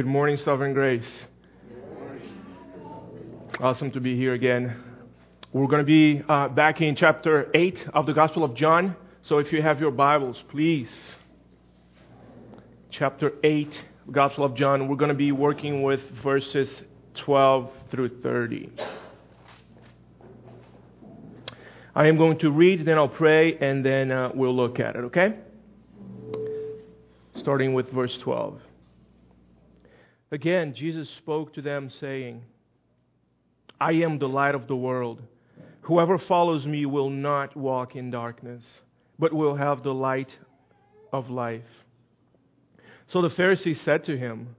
Good morning, Sovereign Grace. Awesome to be here again. We're going to be uh, back in chapter 8 of the Gospel of John. So if you have your Bibles, please. Chapter 8, Gospel of John. We're going to be working with verses 12 through 30. I am going to read, then I'll pray, and then uh, we'll look at it, okay? Starting with verse 12. Again, Jesus spoke to them, saying, I am the light of the world. Whoever follows me will not walk in darkness, but will have the light of life. So the Pharisees said to him,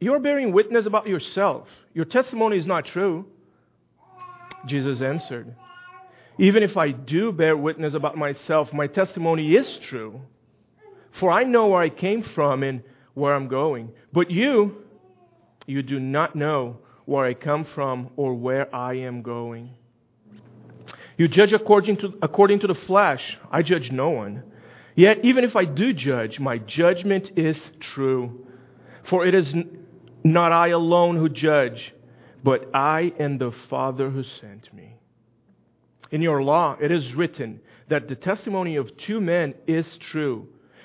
You are bearing witness about yourself. Your testimony is not true. Jesus answered, Even if I do bear witness about myself, my testimony is true. For I know where I came from and where I'm going. But you, you do not know where I come from or where I am going. You judge according to, according to the flesh. I judge no one. Yet, even if I do judge, my judgment is true. For it is not I alone who judge, but I and the Father who sent me. In your law, it is written that the testimony of two men is true.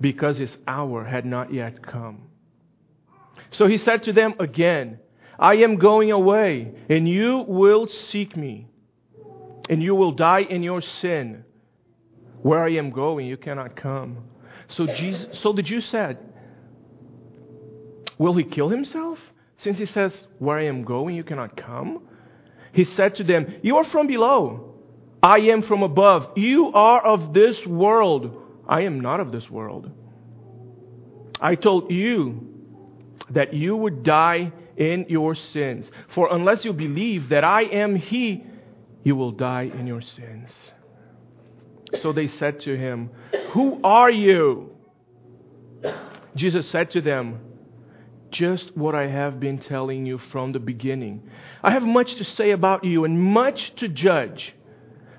because his hour had not yet come. So he said to them again, I am going away, and you will seek me, and you will die in your sin. Where I am going, you cannot come. So, Jesus, so the Jews said, Will he kill himself? Since he says, Where I am going, you cannot come? He said to them, You are from below. I am from above. You are of this world. I am not of this world. I told you that you would die in your sins. For unless you believe that I am He, you will die in your sins. So they said to him, Who are you? Jesus said to them, Just what I have been telling you from the beginning. I have much to say about you and much to judge.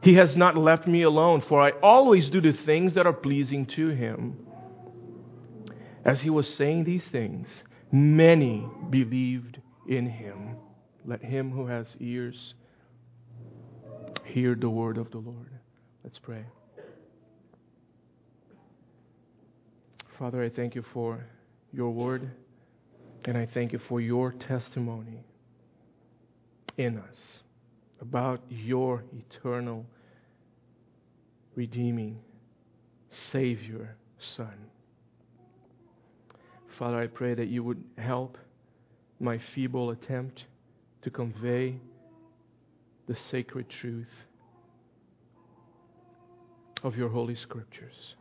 He has not left me alone, for I always do the things that are pleasing to him. As he was saying these things, many believed in him. Let him who has ears hear the word of the Lord. Let's pray. Father, I thank you for your word, and I thank you for your testimony in us about your eternal, redeeming Savior, Son. Father, I pray that you would help my feeble attempt to convey the sacred truth of your holy scriptures.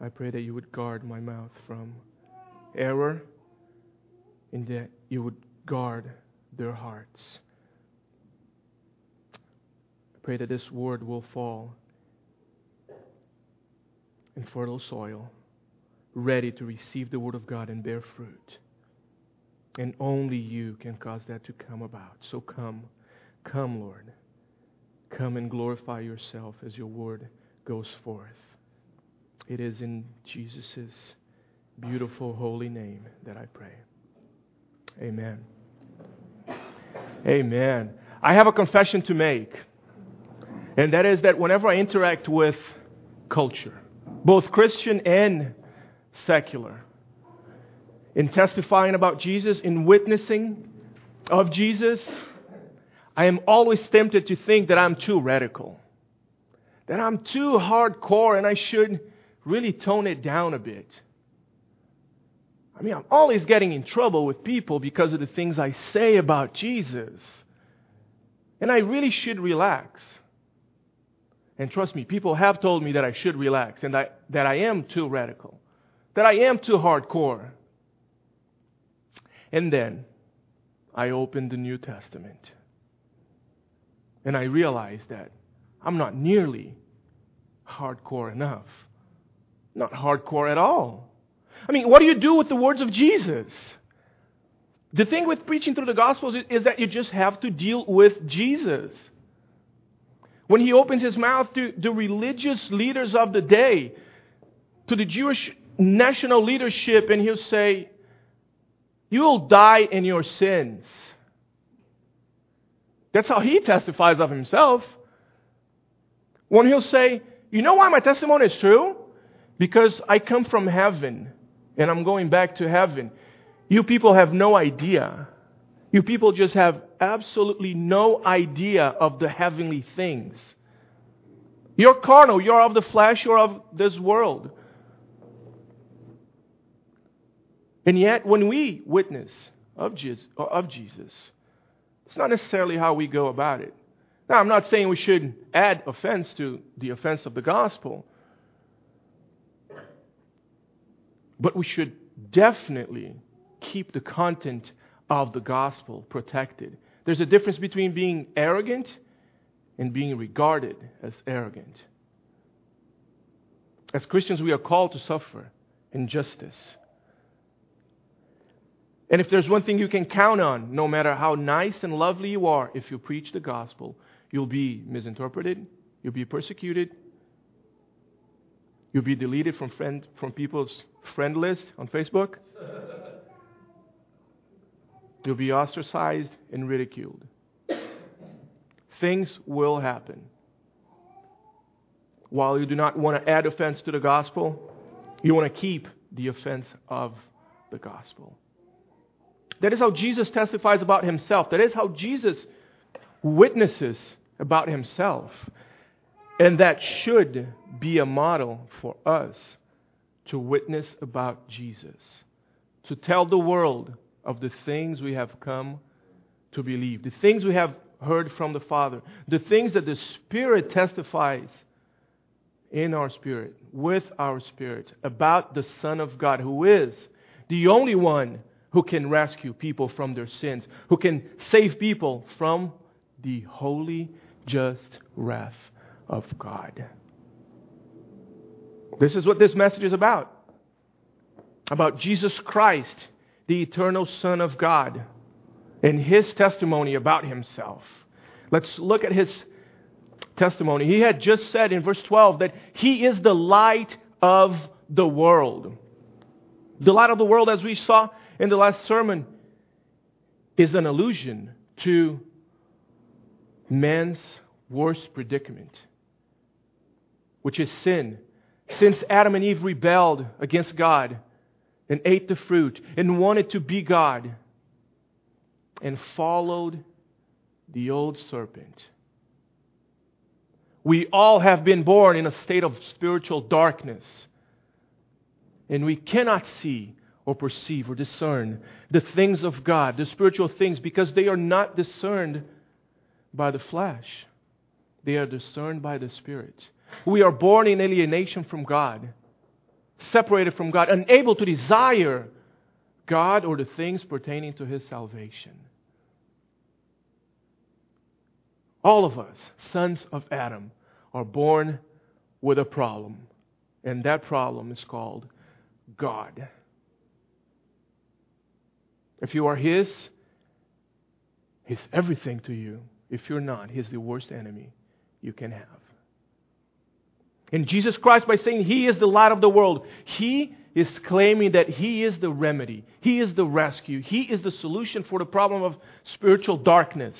I pray that you would guard my mouth from error and that you would guard their hearts. Pray that this word will fall in fertile soil ready to receive the Word of God and bear fruit. And only you can cause that to come about. So come, come, Lord. Come and glorify yourself as your Word goes forth. It is in Jesus' beautiful, holy name that I pray. Amen. Amen. I have a confession to make, and that is that whenever I interact with culture, both Christian and secular. In testifying about Jesus, in witnessing of Jesus, I am always tempted to think that I'm too radical, that I'm too hardcore, and I should really tone it down a bit. I mean, I'm always getting in trouble with people because of the things I say about Jesus. And I really should relax. And trust me, people have told me that I should relax and that I am too radical, that I am too hardcore. And then I opened the New Testament and I realized that I'm not nearly hardcore enough. Not hardcore at all. I mean, what do you do with the words of Jesus? The thing with preaching through the Gospels is that you just have to deal with Jesus. When he opens his mouth to the religious leaders of the day, to the Jewish national leadership, and he'll say, You will die in your sins. That's how he testifies of himself. When he'll say, You know why my testimony is true? Because I come from heaven and I'm going back to heaven. You people have no idea. You people just have absolutely no idea of the heavenly things. You're carnal, you're of the flesh, you're of this world. And yet, when we witness of Jesus, of Jesus, it's not necessarily how we go about it. Now, I'm not saying we should add offense to the offense of the gospel, but we should definitely keep the content of the gospel protected. There's a difference between being arrogant and being regarded as arrogant. As Christians, we are called to suffer injustice. And if there's one thing you can count on, no matter how nice and lovely you are, if you preach the gospel, you'll be misinterpreted, you'll be persecuted, you'll be deleted from, friend, from people's friend list on Facebook. You'll be ostracized and ridiculed. Things will happen. While you do not want to add offense to the gospel, you want to keep the offense of the gospel. That is how Jesus testifies about himself. That is how Jesus witnesses about himself. And that should be a model for us to witness about Jesus, to tell the world of the things we have come to believe, the things we have heard from the Father, the things that the Spirit testifies in our spirit, with our spirit, about the Son of God, who is the only one who can rescue people from their sins, who can save people from the holy, just wrath of God. This is what this message is about. About Jesus Christ the eternal Son of God and his testimony about himself. Let's look at his testimony. He had just said in verse 12 that he is the light of the world. The light of the world, as we saw in the last sermon, is an allusion to man's worst predicament, which is sin. Since Adam and Eve rebelled against God, and ate the fruit and wanted to be God and followed the old serpent. We all have been born in a state of spiritual darkness, and we cannot see or perceive or discern the things of God, the spiritual things, because they are not discerned by the flesh. They are discerned by the Spirit. We are born in alienation from God separated from God, unable to desire God or the things pertaining to his salvation. All of us, sons of Adam, are born with a problem, and that problem is called God. If you are His, He's everything to you. If you're not, He's the worst enemy you can have. And Jesus Christ, by saying He is the light of the world, He is claiming that He is the remedy, He is the rescue, He is the solution for the problem of spiritual darkness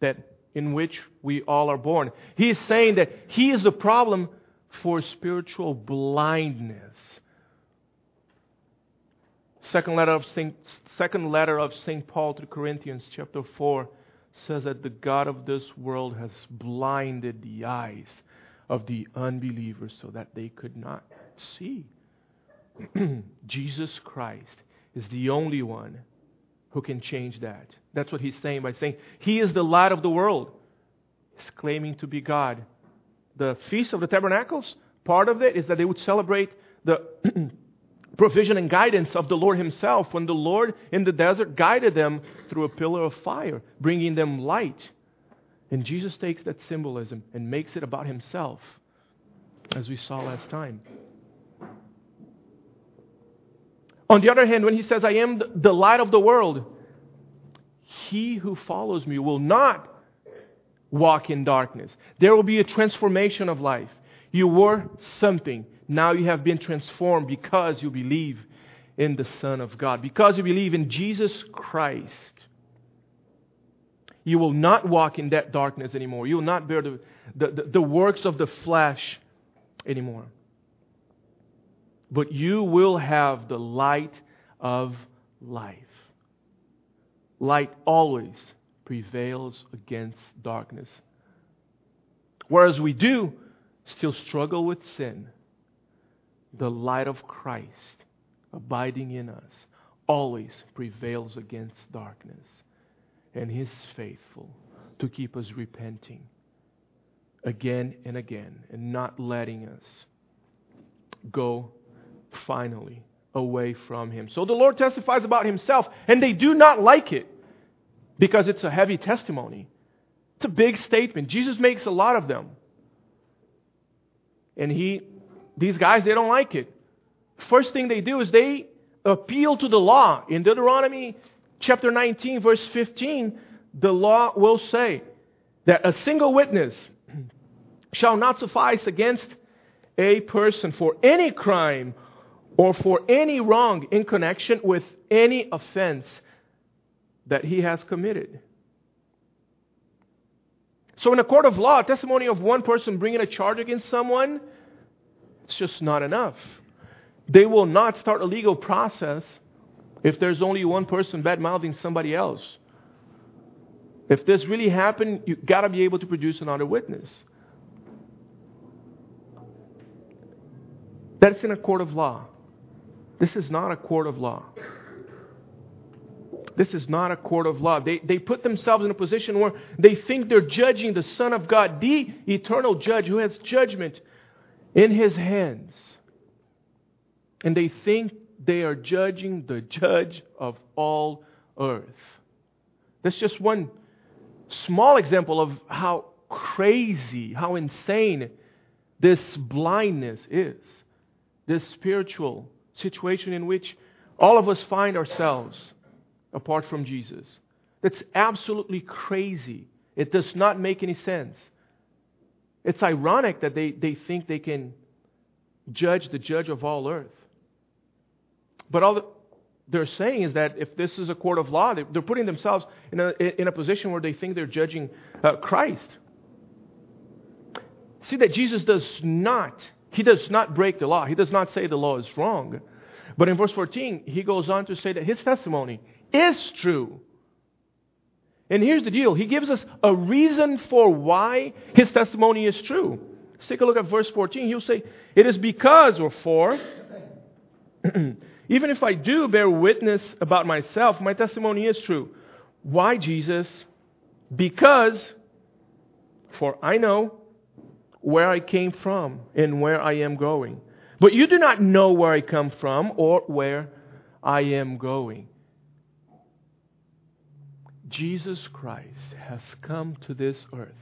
that in which we all are born. He is saying that He is the problem for spiritual blindness. Second letter of Saint, second letter of St. Paul to Corinthians, chapter 4, says that the God of this world has blinded the eyes of the unbelievers so that they could not see. Jesus Christ is the only one who can change that. That's what he's saying by saying he is the light of the world. He's claiming to be God. The Feast of the Tabernacles, part of it is that they would celebrate the provision and guidance of the Lord Himself when the Lord in the desert guided them through a pillar of fire, bringing them light. And Jesus takes that symbolism and makes it about Himself, as we saw last time. On the other hand, when He says, I am the light of the world, he who follows me will not walk in darkness. There will be a transformation of life. You were something. Now you have been transformed because you believe in the Son of God, because you believe in Jesus Christ. You will not walk in that darkness anymore. You will not bear the, the, the, the works of the flesh anymore. But you will have the light of life. Light always prevails against darkness. Whereas we do still struggle with sin, the light of Christ abiding in us always prevails against darkness. And He's faithful to keep us repenting again and again and not letting us go finally away from Him. So the Lord testifies about Himself, and they do not like it because it's a heavy testimony. It's a big statement. Jesus makes a lot of them. And he, these guys, they don't like it. First thing they do is they appeal to the law. In Deuteronomy chapter 19, verse 15, the law will say that a single witness shall not suffice against a person for any crime or for any wrong in connection with any offense that he has committed. So, in a court of law, testimony of one person bringing a charge against someone, it's just not enough. They will not start a legal process if there's only one person bad mouthing somebody else. If this really happened, you've got to be able to produce another witness. That's in a court of law. This is not a court of law. This is not a court of law. They, they put themselves in a position where they think they're judging the Son of God, the eternal judge who has judgment in his hands. And they think they are judging the judge of all earth. That's just one small example of how crazy, how insane this blindness is. This spiritual situation in which all of us find ourselves apart from Jesus. That's absolutely crazy. It does not make any sense. It's ironic that they, they think they can judge the judge of all earth. But all the, they're saying is that if this is a court of law, they're putting themselves in a, in a position where they think they're judging uh, Christ. See that Jesus does not, he does not break the law. He does not say the law is wrong. But in verse 14, he goes on to say that his testimony is true. And here's the deal He gives us a reason for why his testimony is true. Let's take a look at verse 14. He'll say, It is because, or for, even if I do bear witness about myself, my testimony is true. Why, Jesus? Because, for I know where I came from and where I am going. But you do not know where I come from or where I am going. Jesus Christ has come to this earth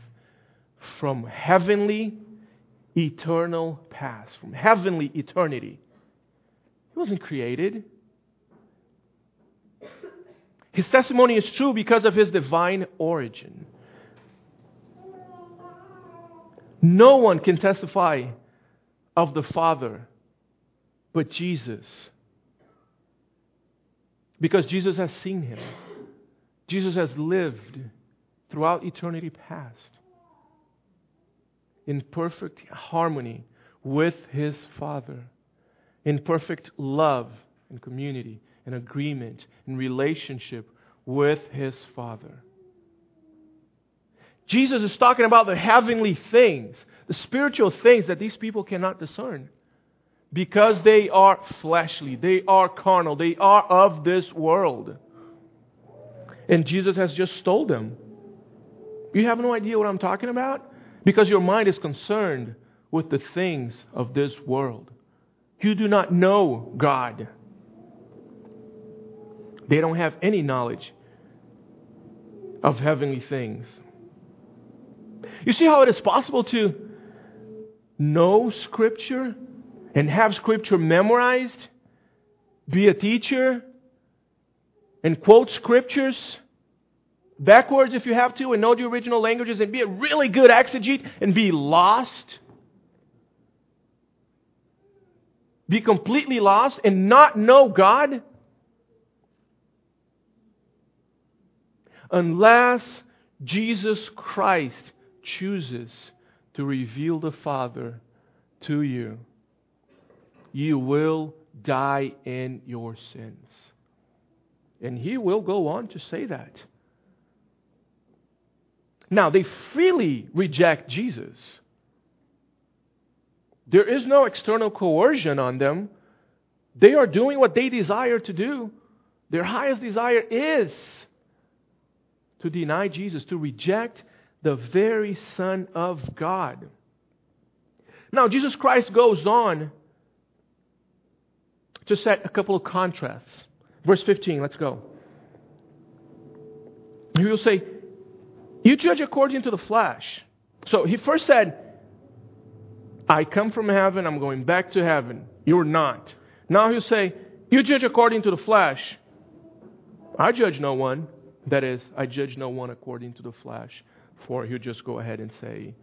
from heavenly, eternal past, from heavenly eternity. He wasn't created. His testimony is true because of his divine origin. No one can testify of the Father but Jesus. Because Jesus has seen him. Jesus has lived throughout eternity past in perfect harmony with his Father, in perfect love and community and agreement and relationship with his Father. Jesus is talking about the heavenly things, the spiritual things that these people cannot discern because they are fleshly, they are carnal, they are of this world. And Jesus has just told them. You have no idea what I'm talking about? Because your mind is concerned with the things of this world. You do not know God. They don't have any knowledge of heavenly things. You see how it is possible to know Scripture and have Scripture memorized, be a teacher, and quote Scriptures backwards if you have to, and know the original languages, and be a really good exegete and be lost? Be completely lost and not know God? Unless Jesus Christ chooses to reveal the Father to you, you will die in your sins. And he will go on to say that. Now, they freely reject Jesus. There is no external coercion on them. They are doing what they desire to do. Their highest desire is to deny Jesus, to reject the very Son of God. Now, Jesus Christ goes on to set a couple of contrasts. Verse 15, let's go. He will say, You judge according to the flesh. So he first said, I come from heaven, I'm going back to heaven. You're not. Now he'll say, You judge according to the flesh. I judge no one. That is, I judge no one according to the flesh. For he'll just go ahead and say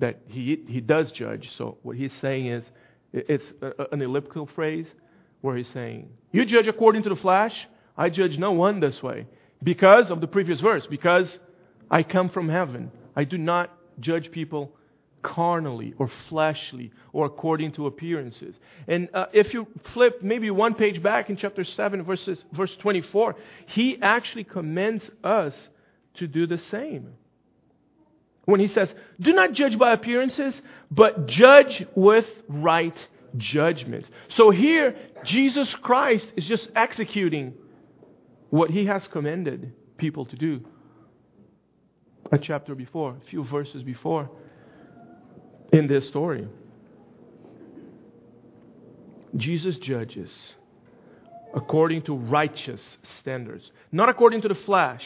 that he, he does judge. So what he's saying is, it's an elliptical phrase where he's saying, You judge according to the flesh, I judge no one this way. Because of the previous verse, because I come from heaven. I do not judge people carnally or fleshly or according to appearances. And uh, if you flip maybe one page back in chapter 7, verses, verse 24, he actually commends us to do the same. When he says, Do not judge by appearances, but judge with right judgment. So here, Jesus Christ is just executing what he has commanded people to do. A chapter before, a few verses before in this story. Jesus judges according to righteous standards, not according to the flesh.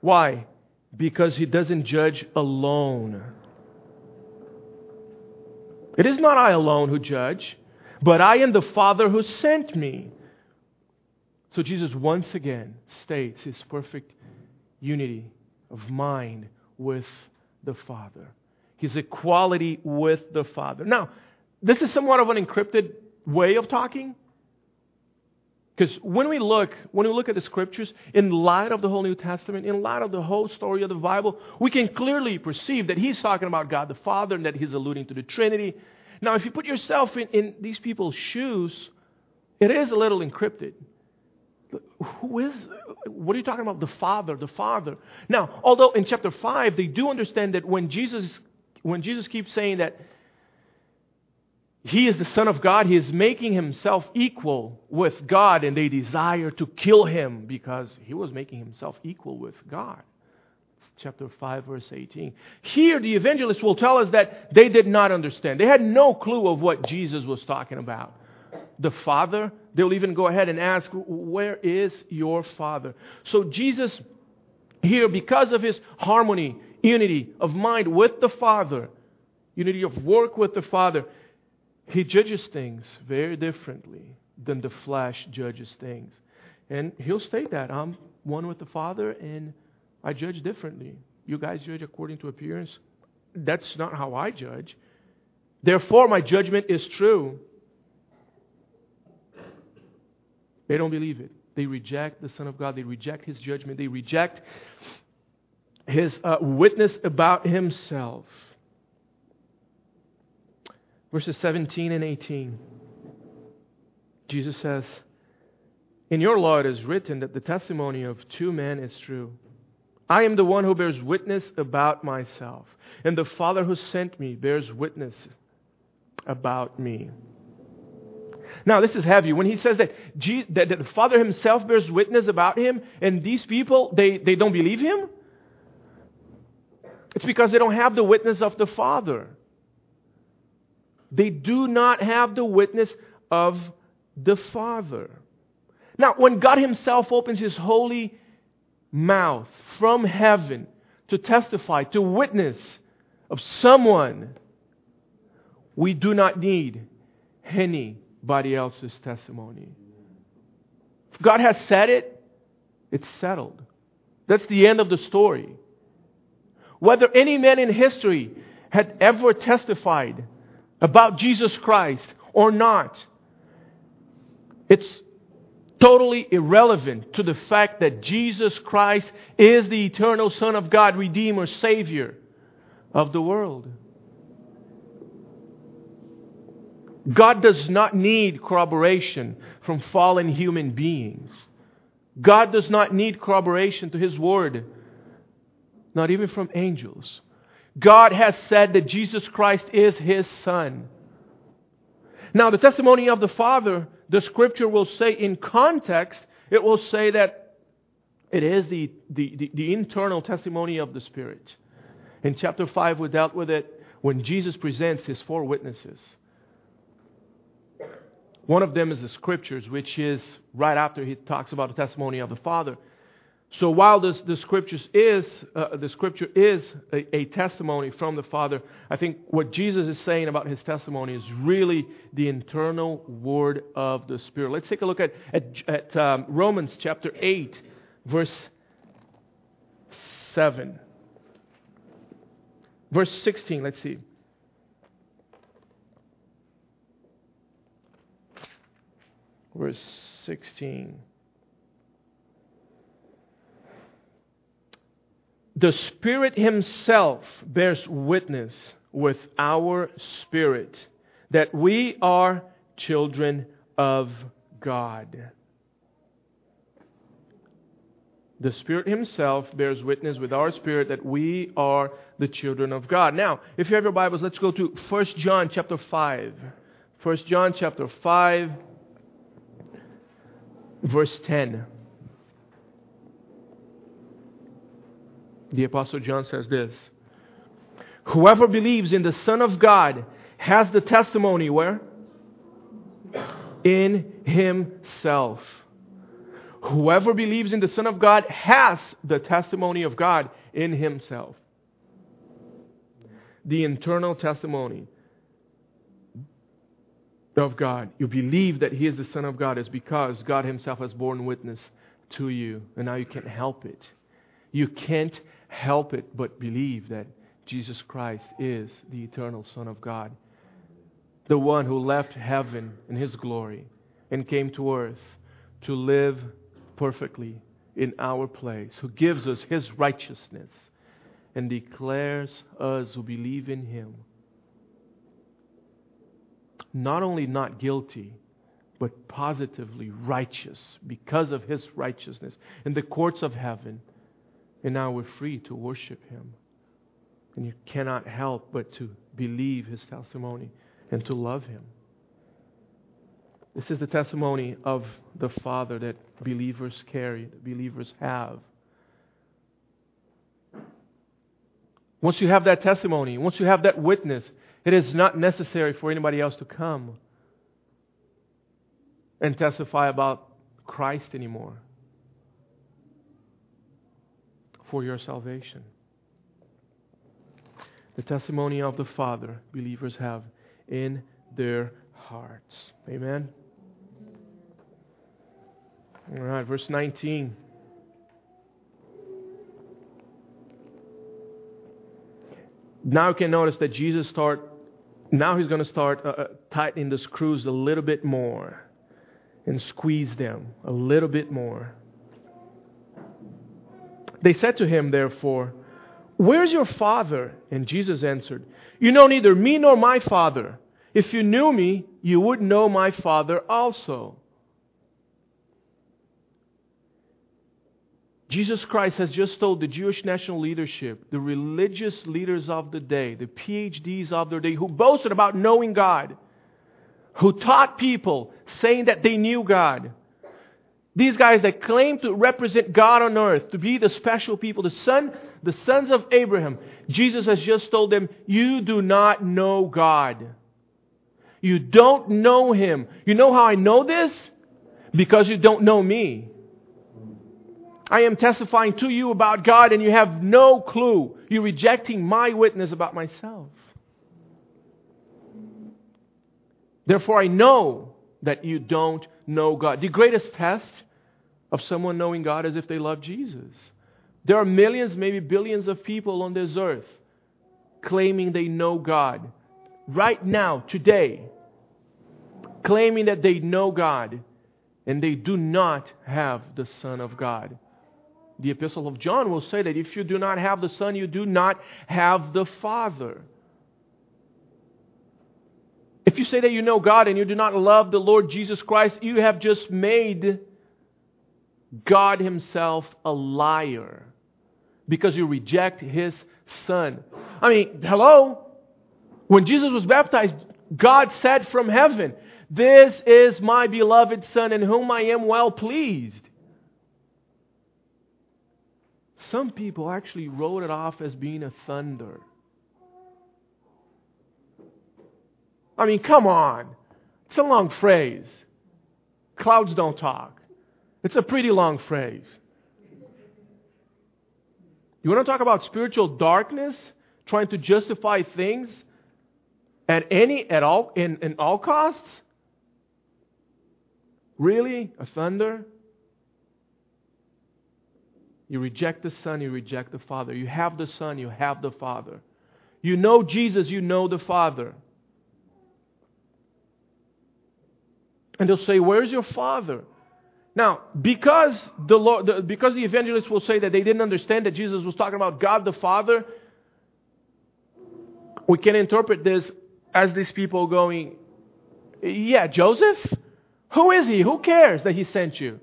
Why? Because he doesn't judge alone. It is not I alone who judge, but I and the Father who sent me. So Jesus once again states his perfect unity of mind with the Father. His equality with the Father. Now, this is somewhat of an encrypted way of talking. Because when we look, when we look at the scriptures, in light of the whole New Testament, in light of the whole story of the Bible, we can clearly perceive that he's talking about God the Father and that he's alluding to the Trinity. Now, if you put yourself in, in these people's shoes, it is a little encrypted. Who is, what are you talking about? The Father, the Father. Now, although in chapter 5, they do understand that when Jesus, when Jesus keeps saying that he is the Son of God. He is making himself equal with God, and they desire to kill him because he was making himself equal with God. Chapter 5, verse 18. Here, the evangelist will tell us that they did not understand. They had no clue of what Jesus was talking about. The Father, they'll even go ahead and ask, Where is your Father? So, Jesus, here, because of his harmony, unity of mind with the Father, unity of work with the Father, he judges things very differently than the flesh judges things. And he'll state that I'm one with the Father and I judge differently. You guys judge according to appearance. That's not how I judge. Therefore, my judgment is true. They don't believe it. They reject the Son of God. They reject His judgment. They reject His uh, witness about Himself verses 17 and 18. Jesus says, In your law it is written that the testimony of two men is true. I am the one who bears witness about myself, and the Father who sent me bears witness about me. Now, this is heavy. When he says that, Jesus, that, the Father himself bears witness about him, and these people, they, they don't believe him, it's because they don't have the witness of the Father. They do not have the witness of the Father. Now, when God Himself opens His holy mouth from heaven to testify, to witness of someone, we do not need anybody else's testimony. If God has said it, it's settled. That's the end of the story. Whether any man in history had ever testified about Jesus Christ or not, it's totally irrelevant to the fact that Jesus Christ is the eternal Son of God, Redeemer, Savior of the world. God does not need corroboration from fallen human beings. God does not need corroboration to His Word, not even from angels. God has said that Jesus Christ is His Son. Now, the testimony of the Father, the Scripture will say in context, it will say that it is the, the, the, the internal testimony of the Spirit. In chapter 5, we dealt with it when Jesus presents His four witnesses. One of them is the Scriptures, which is right after He talks about the testimony of the Father. So while this, the scriptures is uh, the scripture is a, a, testimony from the Father, I think what Jesus is saying about his testimony is really the internal word of the Spirit. Let's take a look at at, at um, Romans chapter eight, verse seven, verse sixteen. Let's see. Verse sixteen. The Spirit Himself bears witness with our spirit that we are children of God. The Spirit Himself bears witness with our spirit that we are the children of God. Now, if you have your Bibles, let's go to 1 John chapter 5. 1 John chapter 5, verse 10. the Apostle John says this Whoever believes in the Son of God has the testimony where? In himself. Whoever believes in the Son of God has the testimony of God in himself. The internal testimony of God. You believe that He is the Son of God is because God Himself has borne witness to you, and now you can't help it. You can't help it but believe that Jesus Christ is the eternal Son of God, the one who left heaven in His glory and came to earth to live perfectly in our place, who gives us His righteousness and declares us who believe in Him not only not guilty, but positively righteous because of His righteousness in the courts of heaven and now we're free to worship Him. And you cannot help but to believe His testimony and to love Him. This is the testimony of the Father that believers carry, that believers have. Once you have that testimony, once you have that witness, it is not necessary for anybody else to come and testify about Christ anymore for your salvation. The testimony of the Father believers have in their hearts. Amen. All right, verse 19. Now you can notice that Jesus start now he's going to start uh, uh, tightening the screws a little bit more and squeeze them a little bit more. They said to him, therefore, Where's your father? And Jesus answered, You know neither me nor my father. If you knew me, you would know my father also. Jesus Christ has just told the Jewish national leadership, the religious leaders of the day, the PhDs of their day, who boasted about knowing God, who taught people saying that they knew God. These guys that claim to represent God on earth, to be the special people, the son, the sons of Abraham. Jesus has just told them, you do not know God. You don't know Him. You know how I know this? Because you don't know me. I am testifying to you about God and you have no clue. You're rejecting my witness about myself. Therefore, I know that you don't know God. The greatest test of someone knowing God is if they love Jesus. There are millions, maybe billions of people on this earth claiming they know God. Right now, today, claiming that they know God, and they do not have the Son of God. The Epistle of John will say that if you do not have the Son, you do not have the Father. If you say that you know God and you do not love the Lord Jesus Christ, you have just made God Himself a liar because you reject His Son. I mean, hello? When Jesus was baptized, God said from heaven, This is my beloved Son in whom I am well pleased. Some people actually wrote it off as being a thunder. I mean, come on. It's a long phrase. Clouds don't talk. It's a pretty long phrase. You want to talk about spiritual darkness? Trying to justify things at any, at all, in, in all costs? Really? A thunder? You reject the Son, you reject the Father. You have the Son, you have the Father. You know Jesus, you know the Father. And they'll say, Where's your Father? Now, because the, Lord, the, because the evangelists will say that they didn't understand that Jesus was talking about God the Father, we can interpret this as these people going, Yeah, Joseph? Who is he? Who cares that he sent you?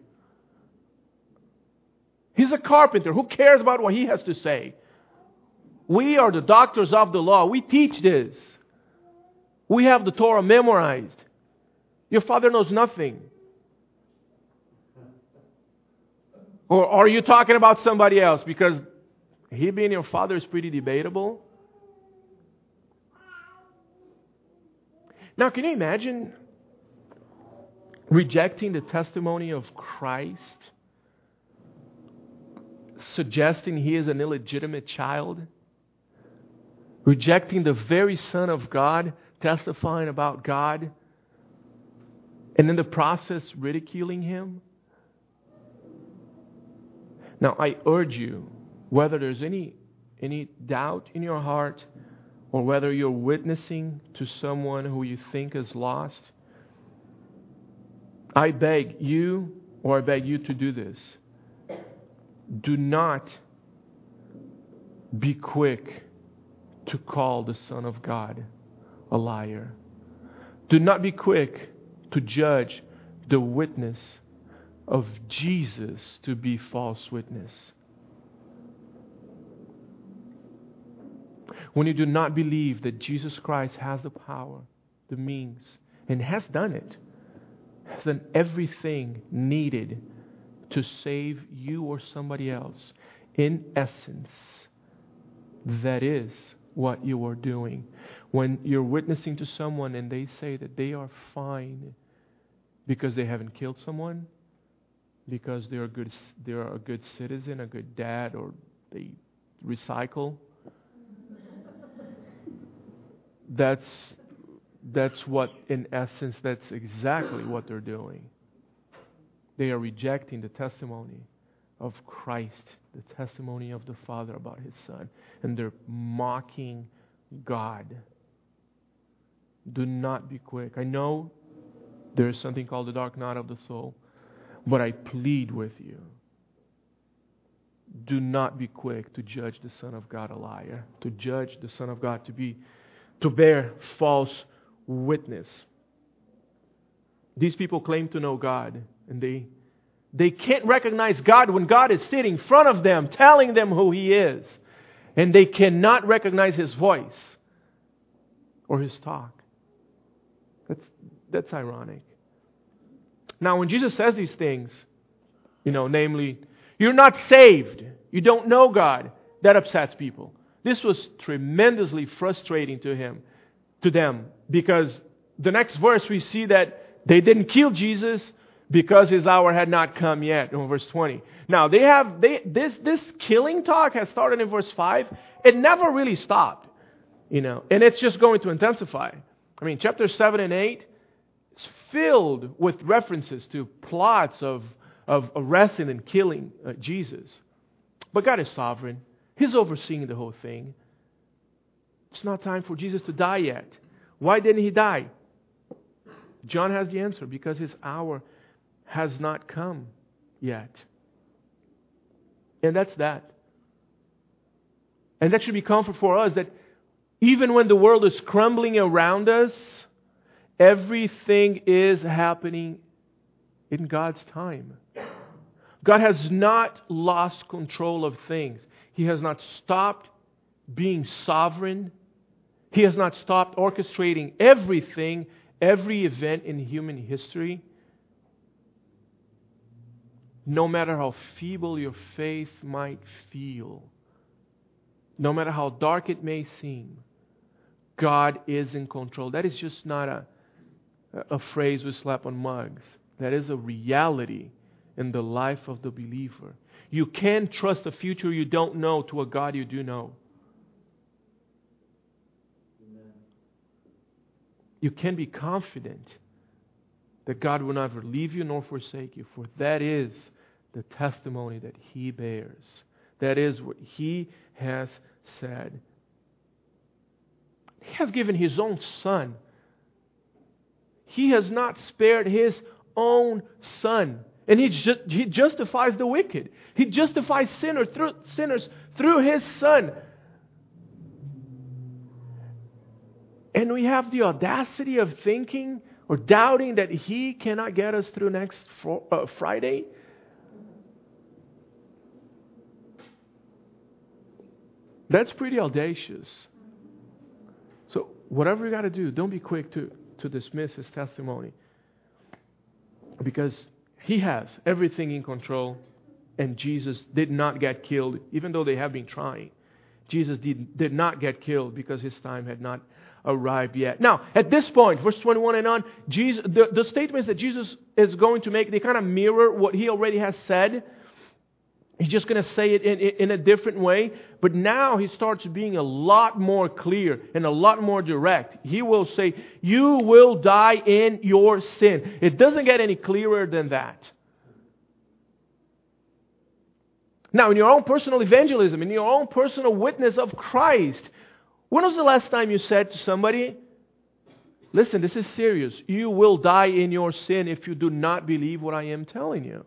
He's a carpenter. Who cares about what he has to say? We are the doctors of the law. We teach this. We have the Torah memorized. Your father knows nothing. Or are you talking about somebody else? Because he being your father is pretty debatable. Now, can you imagine rejecting the testimony of Christ? Suggesting he is an illegitimate child, rejecting the very Son of God, testifying about God, and in the process ridiculing him? Now, I urge you, whether there's any, any doubt in your heart, or whether you're witnessing to someone who you think is lost, I beg you, or I beg you to do this do not be quick to call the Son of God a liar. Do not be quick to judge the witness of Jesus to be false witness. When you do not believe that Jesus Christ has the power, the means, and has done it, has done everything needed to save you or somebody else. In essence, that is what you are doing. When you're witnessing to someone and they say that they are fine because they haven't killed someone, because they're a good, they're a good citizen, a good dad, or they recycle, that's, that's what, in essence, that's exactly what they're doing. They are rejecting the testimony of Christ, the testimony of the Father about His Son, and they're mocking God. Do not be quick. I know there is something called the dark night of the soul, but I plead with you. Do not be quick to judge the Son of God a liar, to judge the Son of God to be to bear false witness. These people claim to know God, and they They can't recognize God when God is sitting in front of them, telling them who He is. And they cannot recognize His voice or His talk. That's, that's ironic. Now, when Jesus says these things, you know, namely, you're not saved, you don't know God, that upsets people. This was tremendously frustrating to him, to them, because the next verse we see that they didn't kill Jesus because his hour had not come yet in verse 20. Now they have they this this killing talk has started in verse 5. It never really stopped. You know, and it's just going to intensify. I mean, chapter 7 and 8 is filled with references to plots of of arresting and killing uh, Jesus. But God is sovereign. He's overseeing the whole thing. It's not time for Jesus to die yet. Why didn't he die? John has the answer because his hour has not come yet. And that's that. And that should be comfort for us that even when the world is crumbling around us, everything is happening in God's time. God has not lost control of things. He has not stopped being sovereign. He has not stopped orchestrating everything, every event in human history. No matter how feeble your faith might feel, no matter how dark it may seem, God is in control. That is just not a, a phrase we slap on mugs. That is a reality in the life of the believer. You can trust a future you don't know to a God you do know. Amen. You can be confident that God will never leave you nor forsake you, for that is the testimony that He bears. That is what He has said. He has given His own Son. He has not spared His own Son. And he, ju- he justifies the wicked. He justifies sinner through, sinners through his Son. And we have the audacity of thinking or doubting that he cannot get us through next fr- uh, Friday. That's pretty audacious. So, whatever you got to do, don't be quick to, to dismiss his testimony. Because he has everything in control, and Jesus did not get killed, even though they have been trying. Jesus did, did not get killed because his time had not arrived yet. Now, at this point, verse 21 and on, Jesus, the, the statements that Jesus is going to make, they kind of mirror what he already has said He's just going to say it in, in, a different way. But now he starts being a lot more clear and a lot more direct. He will say, You will die in your sin. It doesn't get any clearer than that. Now, in your own personal evangelism, in your own personal witness of Christ, when was the last time you said to somebody, Listen, this is serious. You will die in your sin if you do not believe what I am telling you?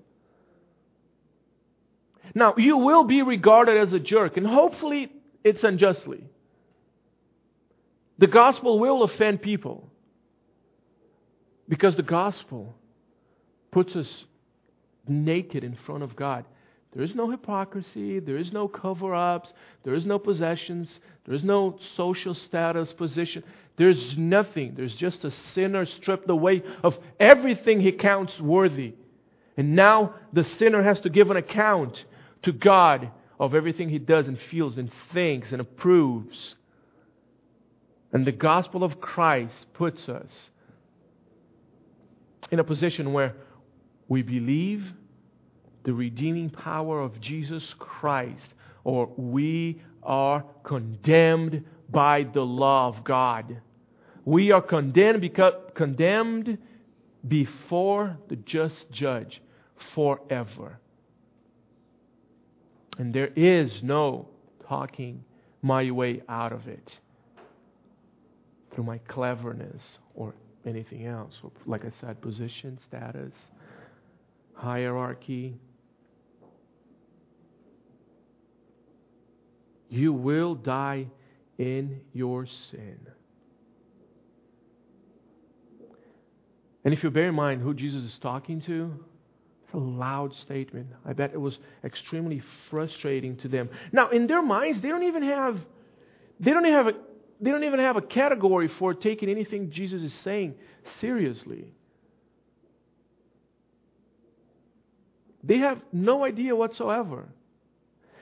Now, you will be regarded as a jerk, and hopefully it's unjustly. The gospel will offend people because the gospel puts us naked in front of God. There is no hypocrisy, there is no cover ups, there is no possessions, there is no social status, position. There's nothing. There's just a sinner stripped away of everything he counts worthy. And now the sinner has to give an account to God of everything he does and feels and thinks and approves. And the gospel of Christ puts us in a position where we believe the redeeming power of Jesus Christ, or we are condemned by the law of God. We are condemned because condemned before the just judge forever. And there is no talking my way out of it through my cleverness or anything else. Like I said, position, status, hierarchy. You will die in your sin. And if you bear in mind who Jesus is talking to, it's a loud statement. I bet it was extremely frustrating to them. Now, in their minds, they don't even have they don't even have a they don't even have a category for taking anything Jesus is saying seriously. They have no idea whatsoever.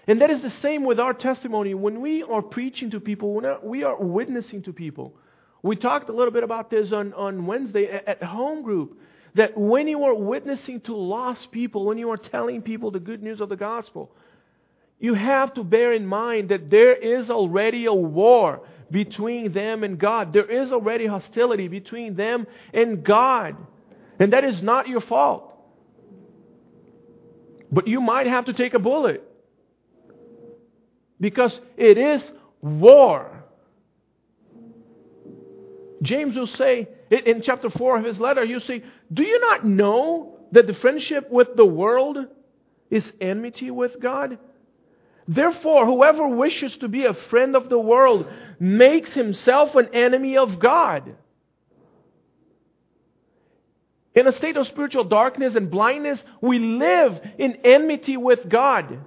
And that is the same with our testimony. When we are preaching to people, when we are witnessing to people. We talked a little bit about this on, on Wednesday at, at home group. That when you are witnessing to lost people, when you are telling people the good news of the gospel, you have to bear in mind that there is already a war between them and God. There is already hostility between them and God. And that is not your fault. But you might have to take a bullet. Because it is war. James will say in chapter 4 of his letter, he'll say, Do you not know that the friendship with the world is enmity with God? Therefore, whoever wishes to be a friend of the world makes himself an enemy of God. In a state of spiritual darkness and blindness, we live in enmity with God.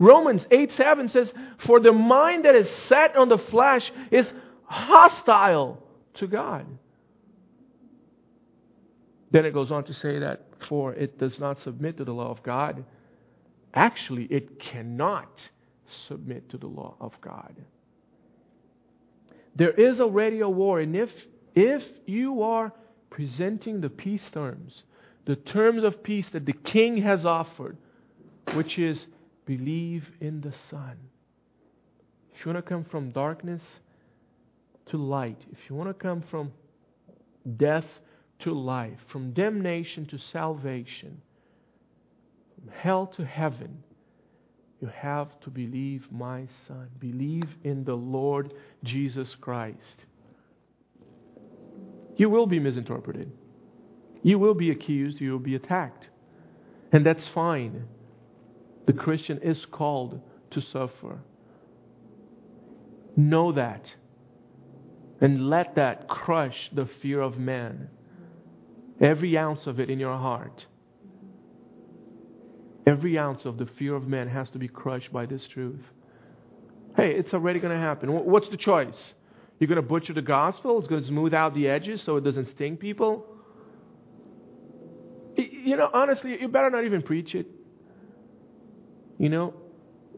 Romans 8 7 says, For the mind that is set on the flesh is hostile to God. Then it goes on to say that, for it does not submit to the law of God. Actually, it cannot submit to the law of God. There is already a war, and if, if you are presenting the peace terms, the terms of peace that the king has offered, which is believe in the Son. If you want to come from darkness to light, if you want to come from death to life, from damnation to salvation, from hell to heaven, you have to believe my Son. Believe in the Lord Jesus Christ. You will be misinterpreted. You will be accused. You will be attacked. And that's fine. The Christian is called to suffer. Know that. And let that crush the fear of man. Every ounce of it in your heart. Every ounce of the fear of man has to be crushed by this truth. Hey, it's already going to happen. What's the choice? You're going to butcher the gospel? It's going to smooth out the edges so it doesn't sting people? You know, honestly, you better not even preach it. You know,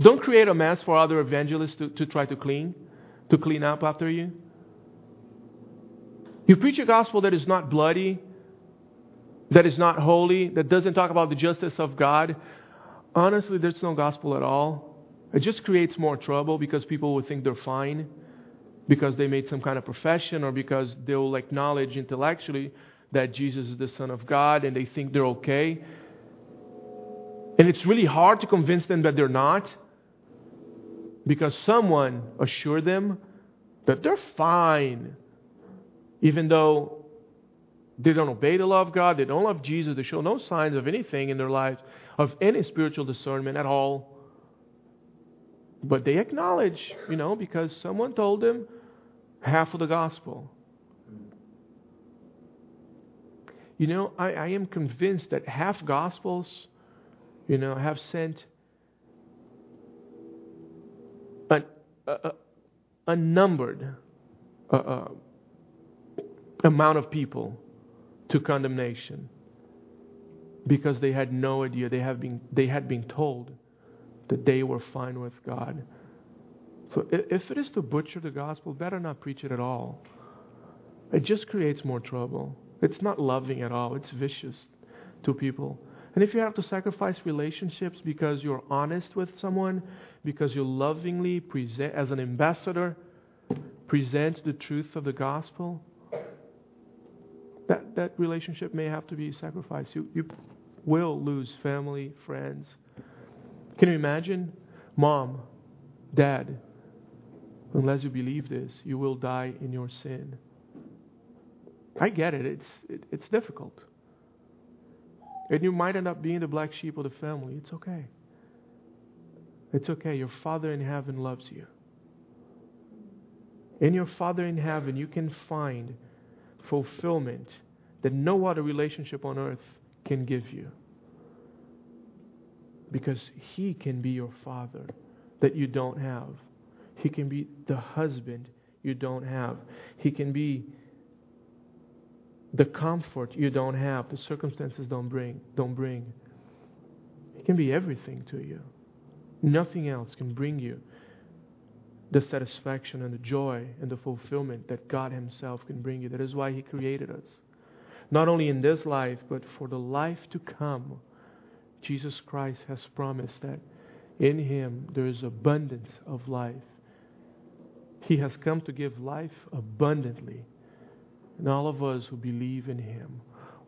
don't create a mess for other evangelists to, to try to clean, to clean up after you. You preach a gospel that is not bloody, that is not holy, that doesn't talk about the justice of God. Honestly, there's no gospel at all. It just creates more trouble because people will think they're fine because they made some kind of profession or because they will acknowledge intellectually that Jesus is the Son of God and they think they're okay. And it's really hard to convince them that they're not because someone assured them that they're fine, even though they don't obey the law of God, they don't love Jesus, they show no signs of anything in their lives, of any spiritual discernment at all. But they acknowledge, you know, because someone told them half of the gospel. You know, I, I am convinced that half gospels, you know, have sent an, uh, uh, amount of people to condemnation because they had no idea they have been they had been told that they were fine with God. So if it is to butcher the gospel, better not preach it at all. It just creates more trouble. It's not loving at all. It's vicious to people. And if you have to sacrifice relationships because you're honest with someone, because you lovingly present, as an ambassador, present the truth of the gospel, that, that relationship may have to be sacrificed. You, you will lose family, friends. Can you imagine? Mom, dad, unless you believe this, you will die in your sin. I get it. It's, it, it's difficult. And you might end up being the black sheep of the family. It's okay. It's okay. Your Father in heaven loves you. In your Father in heaven, you can find fulfillment that no other relationship on earth can give you. because He can be your father that you don't have. He can be the husband you don't have. He can be the comfort you don't have, the circumstances don't bring, don't bring. He can be everything to you. Nothing else can bring you the satisfaction and the joy and the fulfillment that God Himself can bring you. That is why He created us. Not only in this life, but for the life to come. Jesus Christ has promised that in Him there is abundance of life. He has come to give life abundantly. And all of us who believe in Him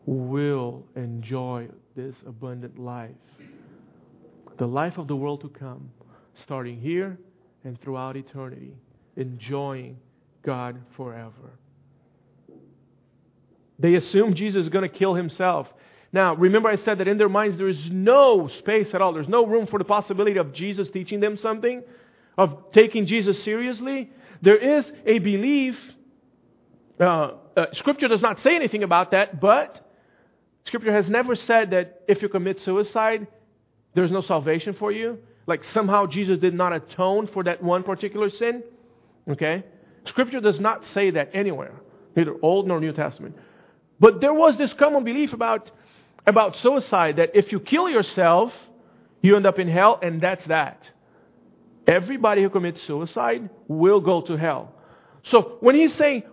will enjoy this abundant life. The life of the world to come, starting here and throughout eternity, enjoying God forever. They assume Jesus is going to kill himself. Now, remember I said that in their minds there is no space at all. There's no room for the possibility of Jesus teaching them something, of taking Jesus seriously. There is a belief. Uh, uh, scripture does not say anything about that, but Scripture has never said that if you commit suicide, there's no salvation for you. Like somehow Jesus did not atone for that one particular sin. Okay? Scripture does not say that anywhere, neither Old nor New Testament. But there was this common belief about, about suicide that if you kill yourself, you end up in hell, and that's that. Everybody who commits suicide will go to hell. So when he's saying,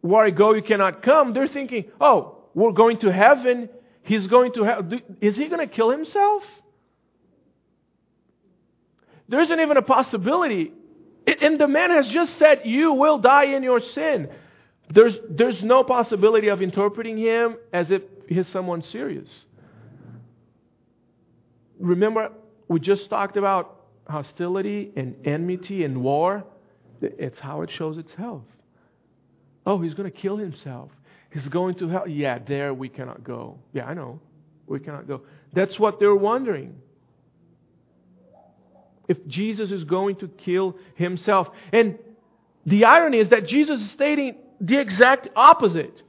Where I go, you cannot come, they're thinking, Oh, we're going to heaven. He's going to hell. Is he going to kill himself? There isn't even a possibility. And the man has just said, You will die in your sin. There's, there's no possibility of interpreting him as if he's someone serious. Remember, we just talked about hostility and enmity and war, it's how it shows itself. Oh, he's going to kill himself. He's going to hell. Yeah, there we cannot go. Yeah, I know. We cannot go. That's what they're wondering. If Jesus is going to kill himself. And the irony is that Jesus is stating the exact opposite.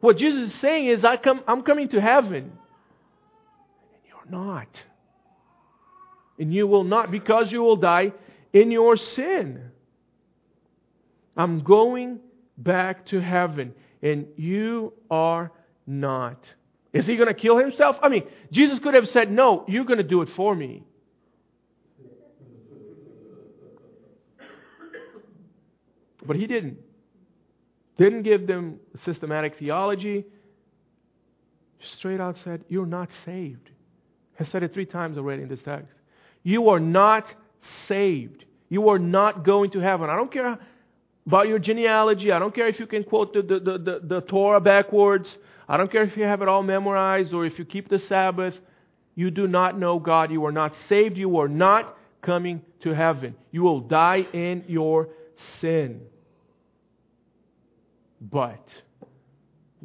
What Jesus is saying is, I come, I'm coming to heaven. And you're not and you will not, because you will die in your sin. I'm going back to heaven, and you are not. Is he going to kill himself? I mean, Jesus could have said, No, you're going to do it for me. But he didn't. Didn't give them systematic theology. Straight out said, You're not saved. Has said it three times already in this text. You are not saved. You are not going to heaven. I don't care about your genealogy. I don't care if you can quote the, the, the, the, Torah backwards. I don't care if you have it all memorized or if you keep the Sabbath. You do not know God. You are not saved. You are not coming to heaven. You will die in your sin. But,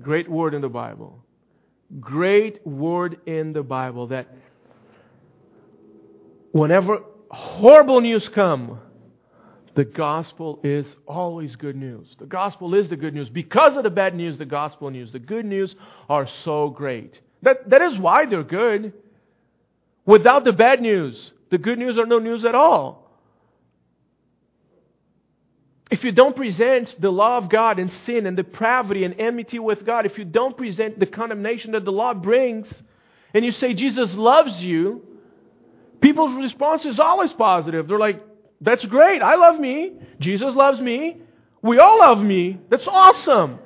great word in the Bible. Great word in the Bible that whenever horrible news come, the gospel is always good news. The gospel is the good news. Because of the bad news, the gospel news, the good news are so great. That, that is why they're good. Without the bad news, the good news are no news at all. If you don't present the law of God and sin and depravity and enmity with God, if you don't present the condemnation that the law brings, and you say Jesus loves you, people's response is always positive. They're like, that's great. I love me. Jesus loves me. We all love me. That's awesome.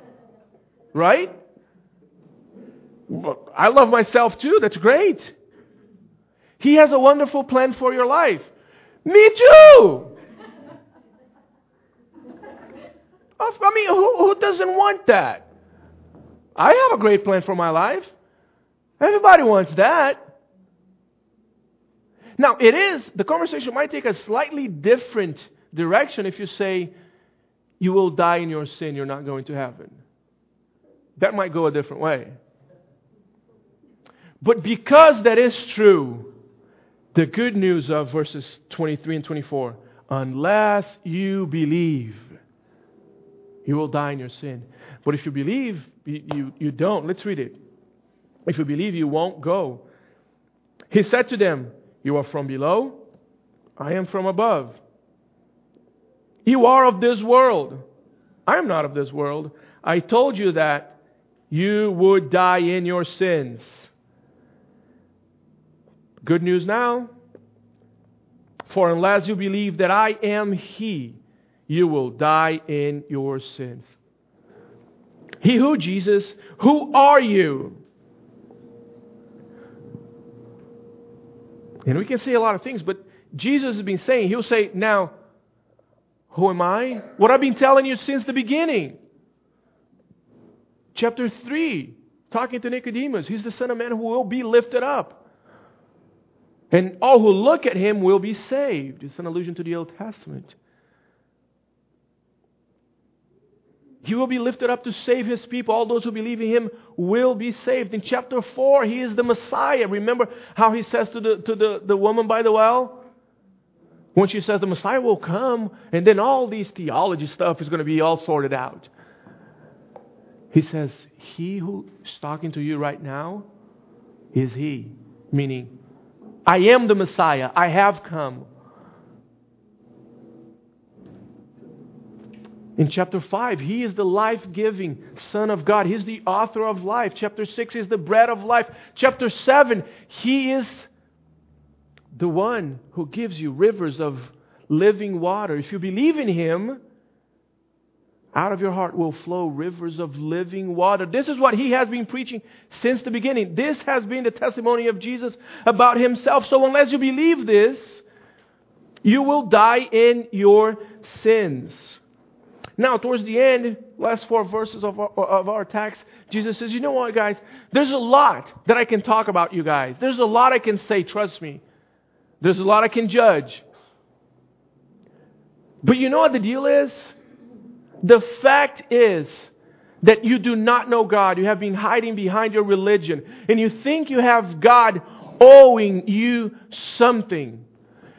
Right? I love myself too. That's great. He has a wonderful plan for your life. Me too. I mean, who, who doesn't want that? I have a great plan for my life. Everybody wants that. Now, it is, the conversation might take a slightly different direction if you say, you will die in your sin, you're not going to heaven. That might go a different way. But because that is true, the good news of verses 23 and 24 unless you believe, you will die in your sin. But if you believe, you, you, don't. Let's read it. If you believe, you won't go. He said to them, You are from below, I am from above. You are of this world. I am not of this world. I told you that you would die in your sins. Good news now. For unless you believe that I am He, you will die in your sins. He who, Jesus, who are you? And we can say a lot of things, but Jesus has been saying, He'll say, Now, who am I? What I've been telling you since the beginning. Chapter 3, talking to Nicodemus, He's the Son of Man who will be lifted up. And all who look at Him will be saved. It's an allusion to the Old Testament. He will be lifted up to save his people. All those who believe in him will be saved. In chapter 4, he is the Messiah. Remember how he says to the, to the, the woman by the well? When she says the Messiah will come, and then all these theology stuff is going to be all sorted out. He says, He who's talking to you right now is He. Meaning, I am the Messiah. I have come. In chapter 5, he is the life giving Son of God. He's the author of life. Chapter 6 is the bread of life. Chapter 7, he is the one who gives you rivers of living water. If you believe in him, out of your heart will flow rivers of living water. This is what he has been preaching since the beginning. This has been the testimony of Jesus about himself. So, unless you believe this, you will die in your sins. Now, towards the end, last four verses of our, of our text, Jesus says, You know what, guys? There's a lot that I can talk about you guys. There's a lot I can say, trust me. There's a lot I can judge. But you know what the deal is? The fact is that you do not know God. You have been hiding behind your religion. And you think you have God owing you something.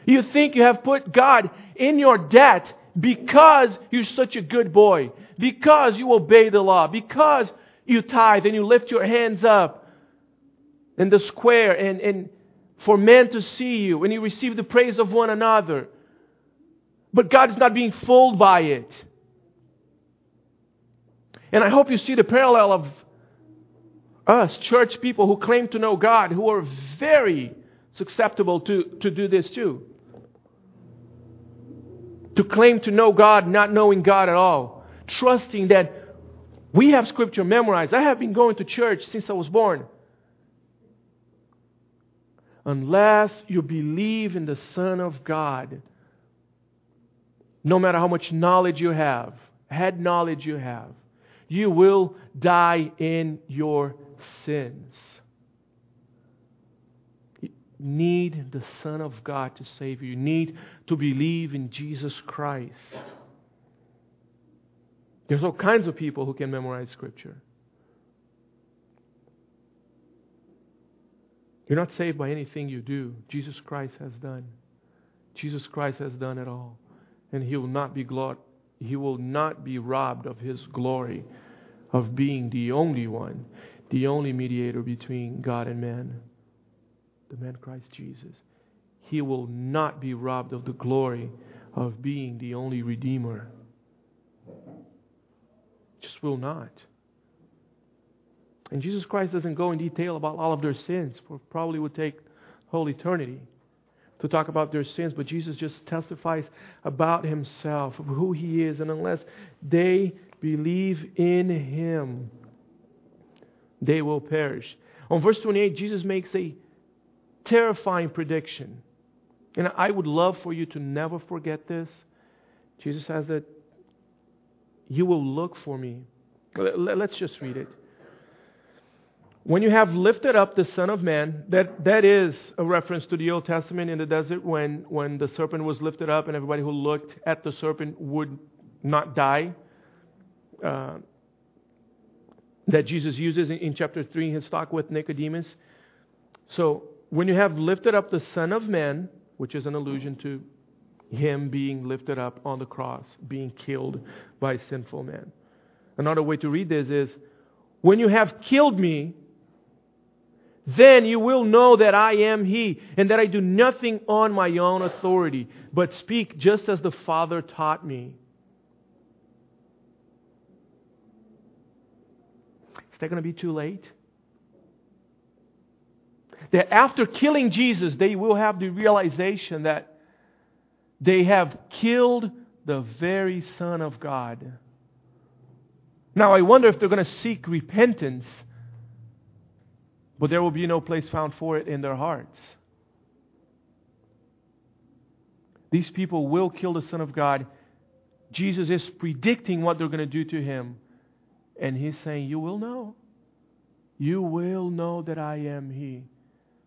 You think you have put God in your debt because you're such a good boy, because you obey the law, because you tithe and you lift your hands up in the square and, and for men to see you and you receive the praise of one another. But God is not being fooled by it. And I hope you see the parallel of us, church people who claim to know God, who are very susceptible to, to do this too to claim to know God, not knowing God at all, trusting that we have scripture memorized. I have been going to church since I was born. Unless you believe in the Son of God, no matter how much knowledge you have, head knowledge you have, you will die in your sins need the Son of God to save you. You need to believe in Jesus Christ. There's all kinds of people who can memorize Scripture. You're not saved by anything you do. Jesus Christ has done. Jesus Christ has done it all. And he will not be he will not be robbed of his glory of being the only one, the only mediator between God and man the man Christ Jesus, he will not be robbed of the glory of being the only Redeemer. Just will not. And Jesus Christ doesn't go in detail about all of their sins, for probably would take whole eternity to talk about their sins, but Jesus just testifies about himself, of who he is, and unless they believe in him, they will perish. On verse 28, Jesus makes a terrifying prediction. And I would love for you to never forget this. Jesus says that you will look for me. Let's just read it. When you have lifted up the Son of Man, that, that is a reference to the Old Testament in the desert when, when the serpent was lifted up and everybody who looked at the serpent would not die. Uh, that Jesus uses in, in chapter 3 in his talk with Nicodemus. So when you have lifted up the Son of Man, which is an allusion to him being lifted up on the cross, being killed by sinful man. Another way to read this is when you have killed me, Then you will know that I am He, and that I do nothing on my own authority, but speak just as the Father taught me. Is that going to be too late? That after killing Jesus, they will have the realization that they have killed the very Son of God. Now, I wonder if they're going to seek repentance, but there will be no place found for it in their hearts. These people will kill the Son of God. Jesus is predicting what they're going to do to him. And he's saying, You will know. You will know that I am He.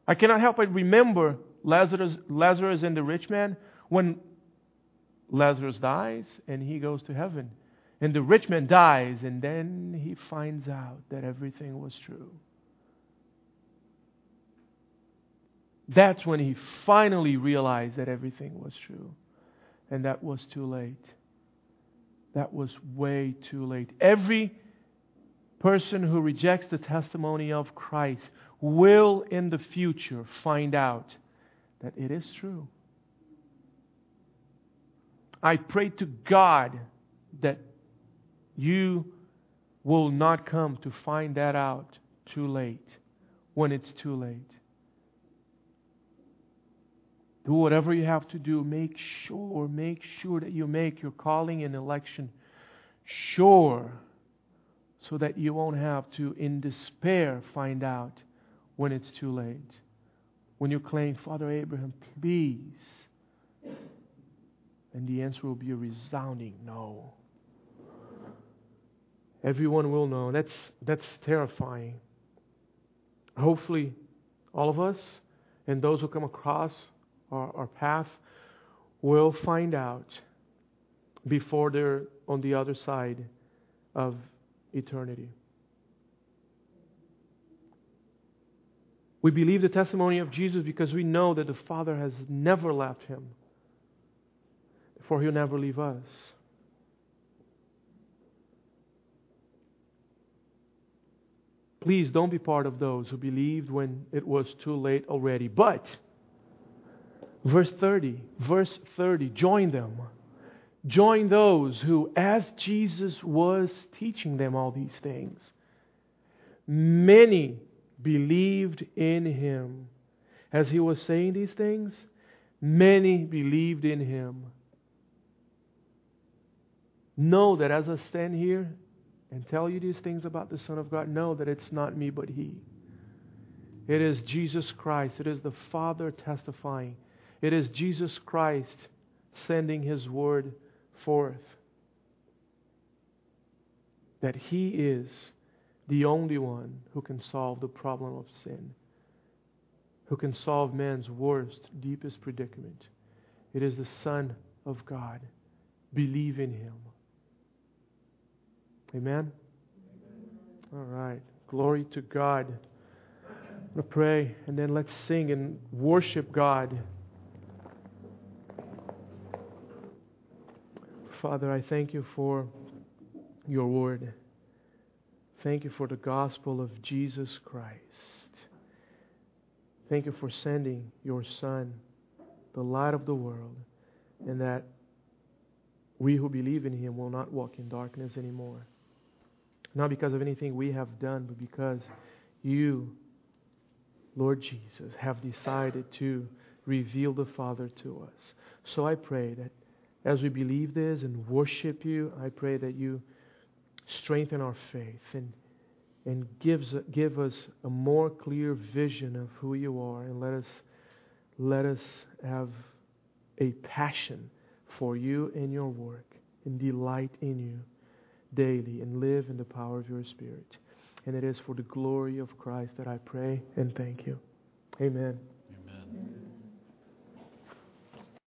I cannot help but remember Lazarus, Lazarus and the rich man when Lazarus dies and he goes to heaven. And the rich man dies, and then he finds out that everything was true. That's when he finally realized that everything was true. And that was too late. That was way too late. Every person who rejects the testimony of Christ will in the future find out that it is true. I pray to God that you will not come to find that out too late when it's too late. Do whatever you have to do. Make sure, make sure that you make your calling and election sure so that you won't have to, in despair, find out when it's too late. When you claim, Father Abraham, please. And the answer will be a resounding no. Everyone will know. That's, that's terrifying. Hopefully, all of us and those who come across our, our path will find out before they're on the other side of eternity. We believe the testimony of Jesus because we know that the Father has never left him, for he'll never leave us. Please don't be part of those who believed when it was too late already. But, verse 30, verse 30, join them join those who, as Jesus was teaching them all these things, many believed in him. As he was saying these things, many believed in him. Know that as I stand here and tell you these things about the Son of God, know that it's not me but He. It is Jesus Christ. It is the Father testifying. It is Jesus Christ sending His word forth that He is the only one who can solve the problem of sin, who can solve man's worst, deepest predicament. It is the Son of God. Believe in Him. Amen? All right. Glory to God. I'm going to pray and then let's sing and worship God. Father, I thank you for your word. Thank you for the gospel of Jesus Christ. Thank you for sending your Son, the light of the world, and that we who believe in him will not walk in darkness anymore. Not because of anything we have done, but because you, Lord Jesus, have decided to reveal the Father to us. So I pray that as we believe this and worship you, I pray that you strengthen our faith and, and gives, give us a more clear vision of who you are and let us, let us have a passion for you and your work and delight in you daily and live in the power of your Spirit. And it is for the glory of Christ that I pray and thank you. Amen. Amen.